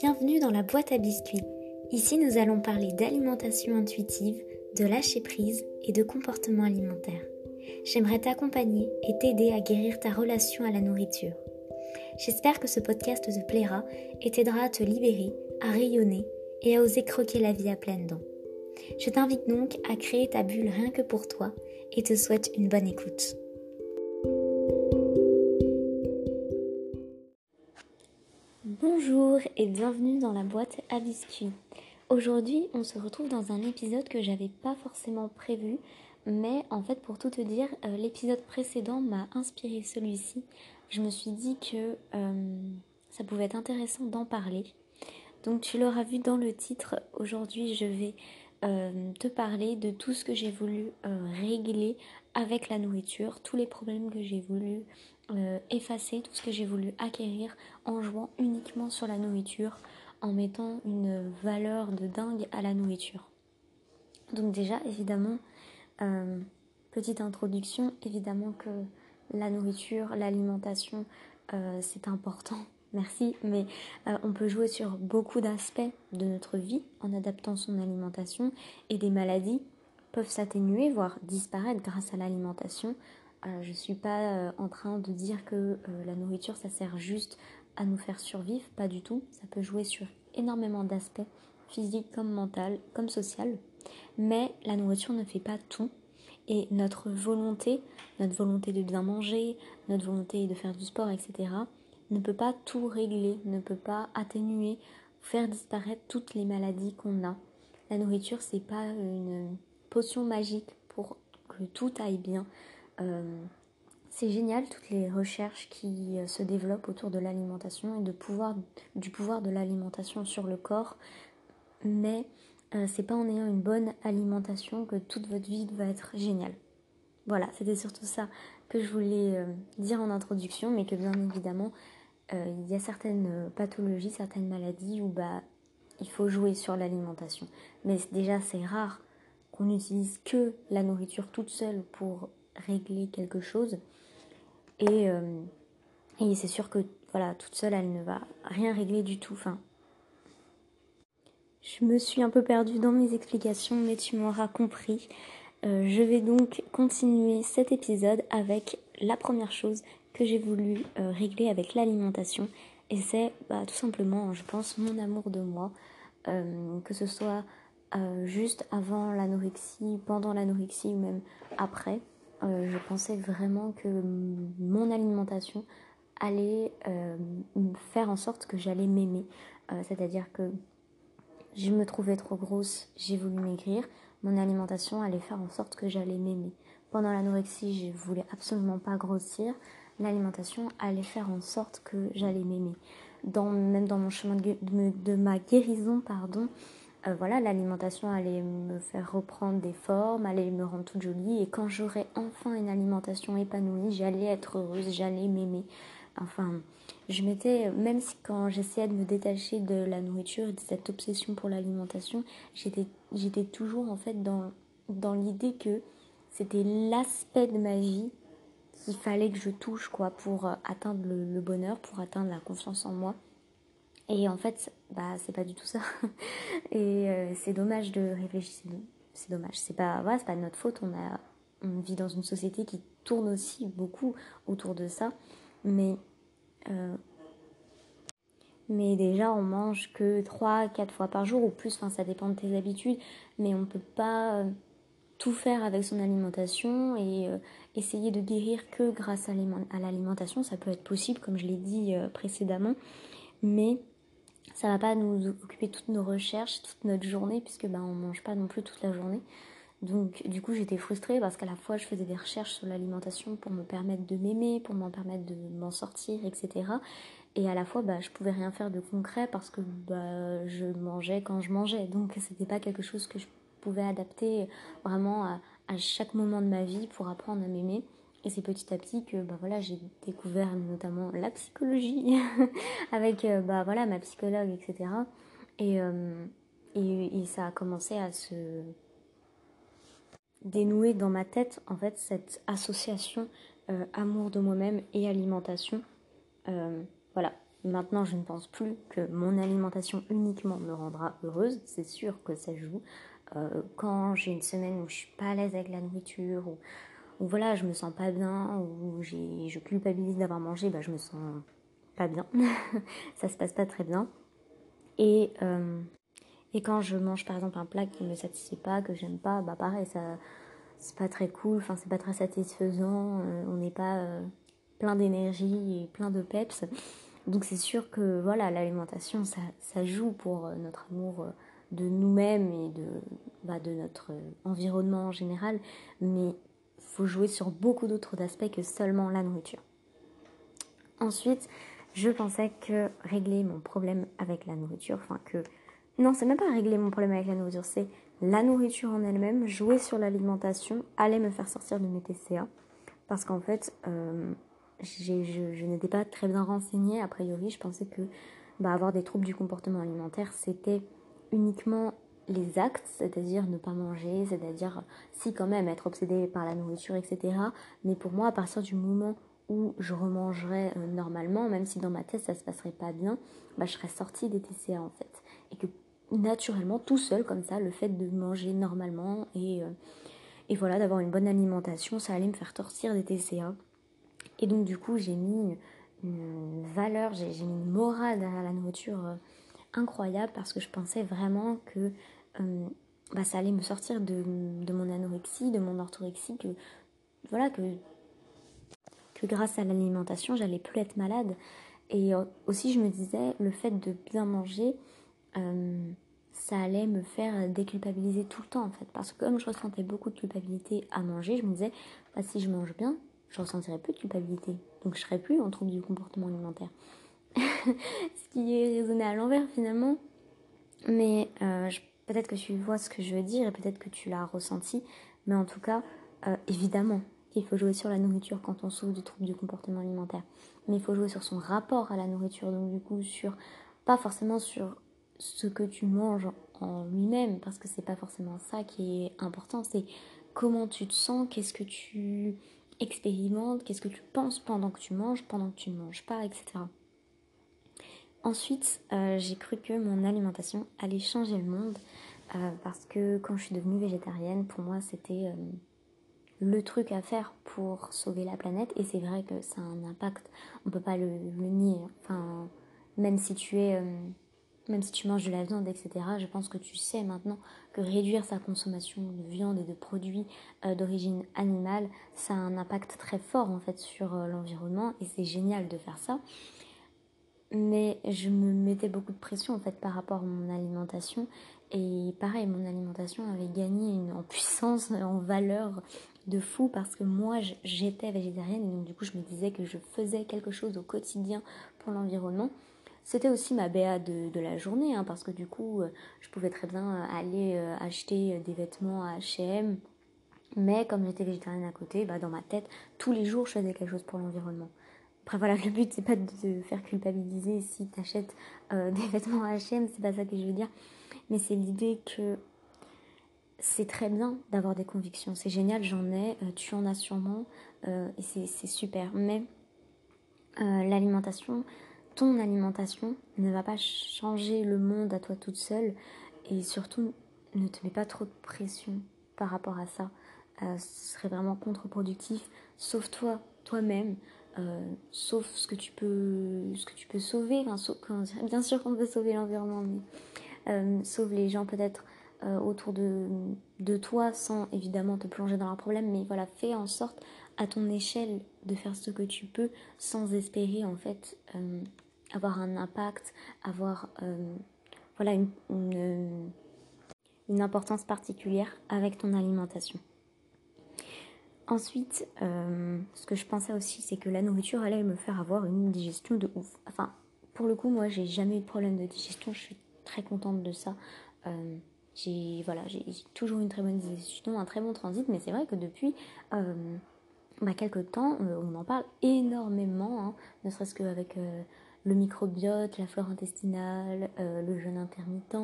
Bienvenue dans la boîte à biscuits. Ici, nous allons parler d'alimentation intuitive, de lâcher prise et de comportement alimentaire. J'aimerais t'accompagner et t'aider à guérir ta relation à la nourriture. J'espère que ce podcast te plaira et t'aidera à te libérer, à rayonner et à oser croquer la vie à pleines dents. Je t'invite donc à créer ta bulle rien que pour toi et te souhaite une bonne écoute. Bonjour et bienvenue dans la boîte à biscuits. Aujourd'hui, on se retrouve dans un épisode que j'avais pas forcément prévu, mais en fait, pour tout te dire, euh, l'épisode précédent m'a inspiré celui-ci. Je me suis dit que euh, ça pouvait être intéressant d'en parler. Donc, tu l'auras vu dans le titre. Aujourd'hui, je vais euh, te parler de tout ce que j'ai voulu régler avec la nourriture, tous les problèmes que j'ai voulu euh, effacer tout ce que j'ai voulu acquérir en jouant uniquement sur la nourriture, en mettant une valeur de dingue à la nourriture. Donc déjà, évidemment, euh, petite introduction, évidemment que la nourriture, l'alimentation, euh, c'est important, merci, mais on peut jouer sur beaucoup d'aspects de notre vie en adaptant son alimentation et des maladies peuvent s'atténuer, voire disparaître grâce à l'alimentation je ne suis pas euh, en train de dire que euh, la nourriture, ça sert juste à nous faire survivre, pas du tout. Ça peut jouer sur énormément d'aspects, physiques comme mental, comme social. Mais la nourriture ne fait pas tout. Et notre volonté, notre volonté de bien manger, notre volonté de faire du sport, etc., ne peut pas tout régler, ne peut pas atténuer, faire disparaître toutes les maladies qu'on a. La nourriture, c'est pas une potion magique pour que tout aille bien. Euh, c'est génial toutes les recherches qui euh, se développent autour de l'alimentation et du pouvoir de l'alimentation sur le corps, mais euh, c'est pas en ayant une bonne alimentation que toute votre vie va être géniale. Voilà, c'était surtout ça que je voulais dire en introduction, mais que bien évidemment, il y a certaines pathologies, certaines maladies où bah, il faut jouer sur l'alimentation. Mais déjà, c'est rare qu'on n'utilise que la nourriture toute seule pour régler quelque chose. Et, euh, et c'est sûr que voilà, toute seule, elle ne va rien régler du tout. Enfin, je me suis un peu perdue dans mes explications, mais tu m'auras compris. Euh, je vais donc continuer cet épisode avec la première chose que j'ai voulu euh, régler avec l'alimentation. Et c'est bah, tout simplement, je pense, mon amour de moi. que ce soit juste avant l'anorexie, pendant l'anorexie ou même après. Euh, je pensais vraiment que mon alimentation allait euh, faire en sorte que j'allais m'aimer. Euh, c'est-à-dire que je me trouvais trop grosse, j'ai voulu maigrir. Mon alimentation allait faire en sorte que j'allais m'aimer. Pendant l'anorexie, je voulais absolument pas grossir. L'alimentation allait faire en sorte que j'allais m'aimer. Dans, même dans mon chemin de, de ma guérison, pardon, euh, l'alimentation allait me faire reprendre des formes, allait me rendre toute jolie. Et quand j'aurais enfin une alimentation épanouie, j'allais être heureuse, j'allais m'aimer. Enfin, je m'étais, même si quand j'essayais de me détacher de la nourriture et de cette obsession pour l'alimentation, j'étais, j'étais toujours en fait dans, dans l'idée que c'était l'aspect de ma vie qu'il fallait que je touche quoi pour euh, atteindre le bonheur, pour atteindre la confiance en moi. Et en fait, bah, c'est pas du tout ça. Et euh, c'est dommage de réfléchir. C'est dommage. C'est pas, voilà, c'est pas de notre faute. On, a, on vit dans une société qui tourne aussi beaucoup autour de ça. Mais, euh, mais déjà, on mange que 3-4 fois par jour ou plus. Enfin, ça dépend de tes habitudes. Mais on peut pas euh, tout faire avec son alimentation et essayer de guérir que grâce à l'alimentation. Ça peut être possible, comme je l'ai dit précédemment. Mais ça va pas nous occuper toutes nos recherches, toute notre journée, puisque ben, on mange pas non plus toute la journée. Donc du coup j'étais frustrée parce qu'à la fois je faisais des recherches sur l'alimentation pour me permettre de m'aimer, pour m'en permettre de m'en sortir, etc. Et à la fois bah, je pouvais rien faire de concret parce que bah, je mangeais quand je mangeais. Donc c'était pas quelque chose que je pouvais adapter vraiment à, à chaque moment de ma vie pour apprendre à m'aimer. Et c'est petit à petit que bah voilà, j'ai découvert notamment la psychologie avec euh, bah voilà, ma psychologue, etc. Euh, et, et, ça a commencé à se dénouer dans ma tête, en fait, cette association euh, amour de moi-même et alimentation. voilà, maintenant, je ne pense plus que mon alimentation uniquement me rendra heureuse. C'est sûr que ça joue. Quand j'ai une semaine où je suis pas à l'aise avec la nourriture, ou, voilà, je me sens pas bien, ou je culpabilise d'avoir mangé, bah, je me sens pas bien. ça se passe pas très bien. Et, euh, et quand je mange par exemple un plat qui me satisfait pas, que j'aime pas, bah pareil, ça c'est pas très cool, enfin c'est pas très satisfaisant, euh, on n'est pas plein d'énergie et plein de peps. Donc c'est sûr que voilà, l'alimentation, ça, ça, joue pour euh, notre amour euh, de nous-mêmes et de, bah, de notre euh, environnement en général, mais faut jouer sur beaucoup d'autres aspects que seulement la nourriture. Ensuite, je pensais que régler mon problème avec la nourriture, enfin que... Non, c'est même pas régler mon problème avec la nourriture, c'est la nourriture en elle-même, jouer sur l'alimentation, allait me faire sortir de mes TCA. Parce qu'en fait, je, n'étais pas très bien renseignée. A priori, je pensais que bah, avoir des troubles du comportement alimentaire, c'était uniquement les actes, c'est-à-dire ne pas manger, c'est-à-dire si quand même être obsédé par la nourriture, etc. Mais pour moi, à partir du moment où je remangerais euh, normalement, même si dans ma tête ça se passerait pas bien, bah, je serais sortie des TCA en fait. Et que naturellement, tout seul comme ça, le fait de manger normalement et, euh, et voilà, d'avoir une bonne alimentation, ça allait me faire tortir des TCA. Et donc du coup, j'ai mis une, valeur, j'ai mis une morale derrière la nourriture euh, incroyable parce que je pensais vraiment que euh, bah, ça allait me sortir de, mon anorexie, de mon orthorexie, que voilà que que grâce à l'alimentation, j'allais plus être malade. Et euh, aussi, je me disais, le fait de bien manger, ça allait me faire déculpabiliser tout le temps en fait. Parce que comme je ressentais beaucoup de culpabilité à manger, je me disais, bah, si je mange bien, je ressentirais plus de culpabilité. Donc je serais plus en trouble du comportement alimentaire. ce qui est raisonné à l'envers finalement. Mais euh, peut-être que tu vois ce que je veux dire et peut-être que tu l'as ressenti. Mais en tout cas, euh, évidemment qu'il faut jouer sur la nourriture quand on souffre du trouble du comportement alimentaire. Mais il faut jouer sur son rapport à la nourriture. Donc du coup, sur pas forcément sur ce que tu manges en lui-même, parce que c'est pas forcément ça qui est important. C'est comment tu te sens, qu'est-ce que tu expérimente, qu'est-ce que tu penses pendant que tu manges, pendant que tu ne manges pas, etc. Ensuite, euh, j'ai cru que mon alimentation allait changer le monde euh, parce que quand je suis devenue végétarienne, pour moi, c'était euh, le truc à faire pour sauver la planète. Et c'est vrai que ça a un impact, on peut pas le, le nier. Même si tu même si tu manges de la viande, etc., je pense que tu sais maintenant que réduire sa consommation de viande et de produits d'origine animale, ça a un impact très fort en fait sur l'environnement et c'est génial de faire ça. Mais je me mettais beaucoup de pression en fait par rapport à mon alimentation et pareil, mon alimentation avait gagné en puissance, en valeur de fou parce que moi j'étais végétarienne et donc du coup je me disais que je faisais quelque chose au quotidien pour l'environnement. C'était aussi ma BA de, la journée, hein, parce que du coup, euh, je pouvais très bien euh, aller euh, acheter des vêtements à H&M, mais comme j'étais végétarienne à côté, bah, dans ma tête, tous les jours, je faisais quelque chose pour l'environnement. Après voilà, le but c'est pas de te faire culpabiliser si tu achètes des vêtements H&M, c'est pas ça que je veux dire, mais c'est l'idée que c'est très bien d'avoir des convictions, c'est génial, j'en ai, tu en as sûrement, et c'est super, mais l'alimentation, ton alimentation ne va pas changer le monde à toi toute seule et surtout ne te mets pas trop de pression par rapport à ça. Euh, ce serait vraiment contre-productif. Sauve toi, toi-même. Euh, sauf ce que tu peux, sauver. bien sûr qu'on peut sauver l'environnement, mais euh, sauve les gens peut-être autour de, toi sans évidemment te plonger dans leurs problèmes. Mais voilà, fais en sorte à ton échelle de faire ce que tu peux sans espérer en fait avoir un impact, avoir euh, voilà une, importance particulière avec ton alimentation. Ensuite, euh, ce que je pensais aussi, c'est que la nourriture allait me faire avoir une digestion de ouf. Enfin, pour le coup, moi, j'ai jamais eu de problème de digestion. Je suis très contente de ça. Euh, j'ai voilà, j'ai toujours une très bonne digestion, un très bon transit. Mais c'est vrai que depuis bah, quelques temps, on en parle énormément, hein, ne serait-ce qu'avec le microbiote, la flore intestinale, euh, le jeûne intermittent,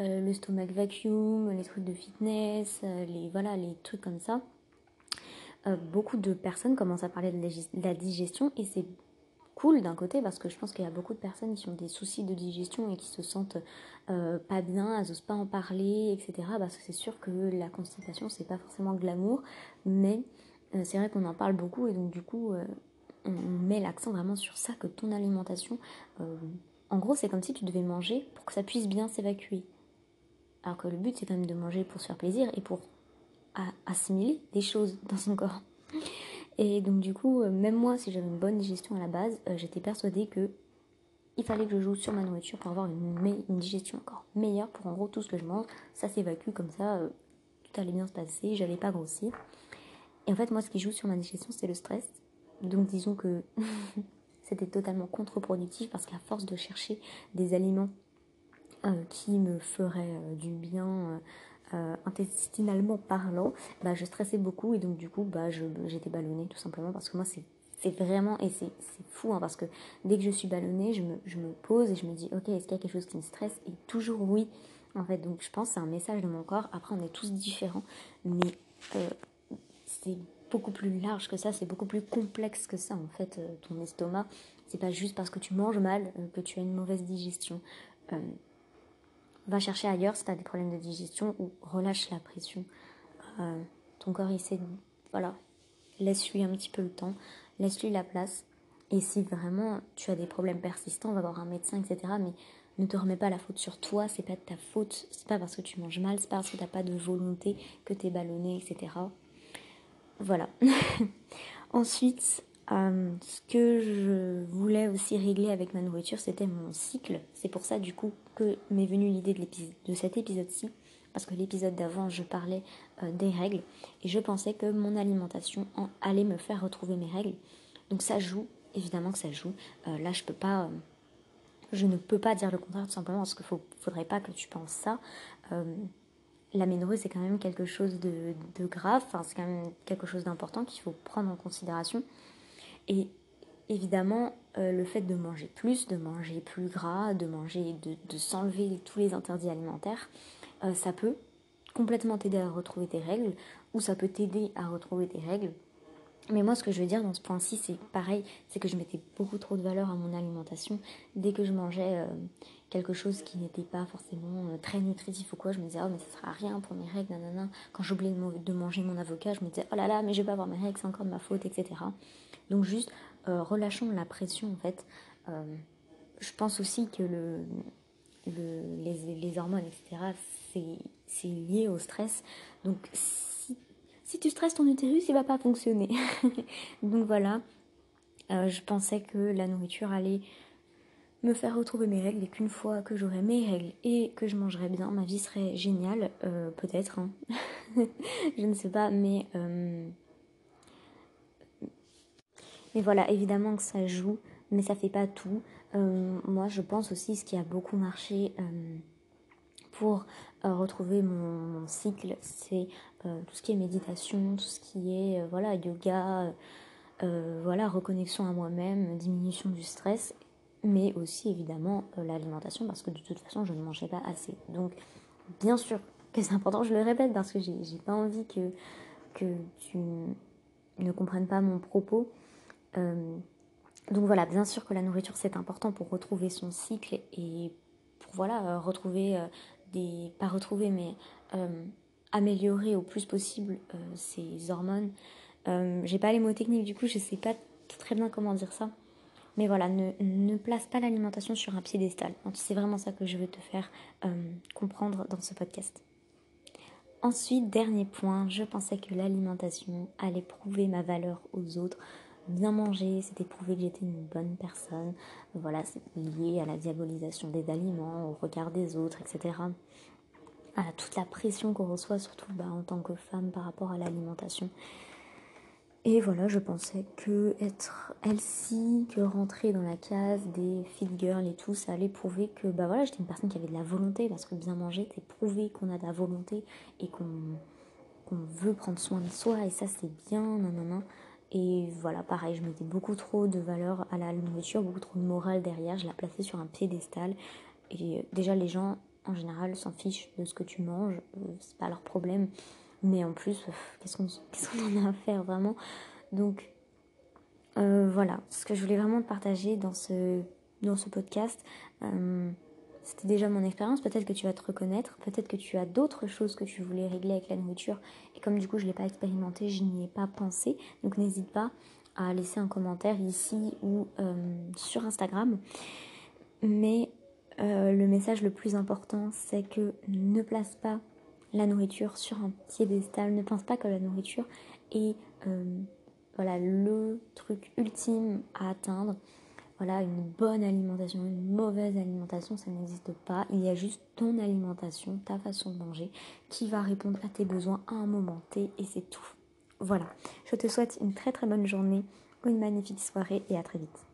euh, le stomach vacuum, les trucs de fitness, euh, les voilà les trucs comme ça. Beaucoup de personnes commencent à parler de la digestion et c'est cool d'un côté parce que je pense qu'il y a beaucoup de personnes qui ont des soucis de digestion et qui se sentent euh, pas bien, elles n'osent pas en parler, etc. Parce que c'est sûr que la constipation c'est pas forcément glamour, mais euh, c'est vrai qu'on en parle beaucoup et donc du coup euh, on met l'accent vraiment sur ça que ton alimentation, en gros c'est comme si tu devais manger pour que ça puisse bien s'évacuer. Alors que le but c'est quand même de manger pour se faire plaisir et pour assimiler des choses dans son corps. Et donc du coup, euh, même moi, si j'avais une bonne digestion à la base, euh, j'étais persuadée que il fallait que je joue sur ma nourriture pour avoir une, digestion encore meilleure, pour en gros tout ce que je mange, ça s'évacue comme ça, euh, tout allait bien se passer, j'allais pas grossir. Et en fait, moi, ce qui joue sur ma digestion, c'est le stress. Donc disons que c'était totalement contre-productif parce qu'à force de chercher des aliments qui me feraient du bien euh, intestinalement parlant, bah, je stressais beaucoup et donc du coup bah, j'étais ballonnée tout simplement parce que moi c'est vraiment, et c'est fou hein, parce que dès que je suis ballonnée, je me, je me pose et je me dis ok est-ce qu'il y a quelque chose qui me stresse? Et toujours oui en fait. Donc je pense c'est un message de mon corps, après on est tous différents mais euh, c'est beaucoup plus large que ça, c'est beaucoup plus complexe que ça en fait euh, ton estomac, c'est pas juste parce que tu manges mal que tu as une mauvaise digestion va chercher ailleurs si tu as des problèmes de digestion ou relâche la pression. Euh, ton corps essaie de... Voilà, laisse-lui un petit peu le temps, laisse-lui la place. Et si vraiment tu as des problèmes persistants, va voir un médecin, etc. Mais ne te remets pas la faute sur toi, c'est pas de ta faute, c'est pas parce que tu manges mal, c'est pas parce que t'as pas de volonté que t'es ballonné, etc. Voilà. Ensuite, euh, ce que je voulais aussi régler avec ma nourriture, c'était mon cycle. C'est pour ça, du coup, que m'est venue l'idée de, cet épisode-ci. Parce que l'épisode d'avant, je parlais euh, des règles. Et je pensais que mon alimentation allait me faire retrouver mes règles. Donc ça joue, évidemment que ça joue. Euh, là, pas... je ne peux pas dire le contraire, tout simplement, parce qu'il ne faudrait pas que tu penses ça. la ménorrhée, c'est quand même quelque chose de, grave. C'est quand même quelque chose d'important qu'il faut prendre en considération. Et évidemment, euh, le fait de manger plus, de manger plus gras, de manger, de, s'enlever tous les interdits alimentaires, euh, ça peut complètement t'aider à retrouver tes règles, ou ça peut t'aider à retrouver tes règles. Mais moi, ce que je veux dire dans ce point-ci, c'est pareil, c'est que je mettais beaucoup trop de valeur à mon alimentation. Dès que je mangeais euh, quelque chose qui n'était pas forcément très nutritif ou quoi, je me disais, oh, mais ça sera rien pour mes règles, nanana. Quand j'oubliais de manger mon avocat, je me disais, oh là là, mais je vais pas avoir mes règles, c'est encore de ma faute, etc. Donc juste euh, relâchons la pression en fait. Euh, je pense aussi que le, les, hormones, etc., c'est lié au stress. Donc si, tu stresses ton utérus, il va pas fonctionner. Donc voilà, euh, je pensais que la nourriture allait me faire retrouver mes règles et qu'une fois que j'aurais mes règles et que je mangerais bien, ma vie serait géniale, peut-être. Hein. je ne sais pas, mais mais voilà, évidemment que ça joue, mais ça fait pas tout. Euh, moi, je pense aussi ce qui a beaucoup marché euh, pour euh, retrouver mon, cycle, c'est tout ce qui est méditation, tout ce qui est voilà yoga, voilà reconnexion à moi-même, diminution du stress, mais aussi évidemment l'alimentation parce que de toute façon je ne mangeais pas assez. Donc bien sûr que c'est important, je le répète parce que j'ai pas envie que que tu ne comprennes pas mon propos. Euh, donc voilà, bien sûr que la nourriture c'est important pour retrouver son cycle et pour voilà euh, retrouver euh, pas retrouver mais améliorer au plus possible ses hormones. J'ai pas les mots techniques du coup je sais pas très bien comment dire ça. Mais voilà, ne, ne place pas l'alimentation sur un piédestal. C'est vraiment ça que je veux te faire comprendre dans ce podcast. Ensuite, dernier point, je pensais que l'alimentation allait prouver ma valeur aux autres bien manger, c'était prouver que j'étais une bonne personne. Voilà, c'est lié à la diabolisation des aliments, au regard des autres, etc. À toute la pression qu'on reçoit, surtout bah, en tant que femme par rapport à l'alimentation. Et voilà, je pensais que être healthy, que rentrer dans la case des fit girls et tout, ça allait prouver que bah voilà, j'étais une personne qui avait de la volonté, parce que bien manger, c'est prouver qu'on a de la volonté et qu'on veut prendre soin de soi, et ça c'est bien, non. Et voilà, pareil, je mettais beaucoup trop de valeur à la nourriture, beaucoup trop de morale derrière. Je la plaçais sur un piédestal. Et euh, déjà, les gens, en général, s'en fichent de ce que tu manges. Euh, c'est pas leur problème. Mais en plus, qu'est-ce qu'on en a à faire vraiment? Donc, Euh, voilà, ce que je voulais vraiment te partager dans ce, dans ce podcast. Euh, c'était déjà mon expérience, peut-être que tu vas te reconnaître, peut-être que tu as d'autres choses que tu voulais régler avec la nourriture. Et comme du coup je ne l'ai pas expérimenté, je n'y ai pas pensé, donc n'hésite pas à laisser un commentaire ici ou euh, sur Instagram. Mais euh, le message le plus important, c'est que ne place pas la nourriture sur un piédestal, ne pense pas que la nourriture est euh, voilà, le truc ultime à atteindre voilà, une bonne alimentation, une mauvaise alimentation, ça n'existe pas. Il y a juste ton alimentation, ta façon de manger, qui va répondre à tes besoins à un moment T et c'est tout. Voilà, je te souhaite une très très bonne journée, une magnifique soirée et à très vite.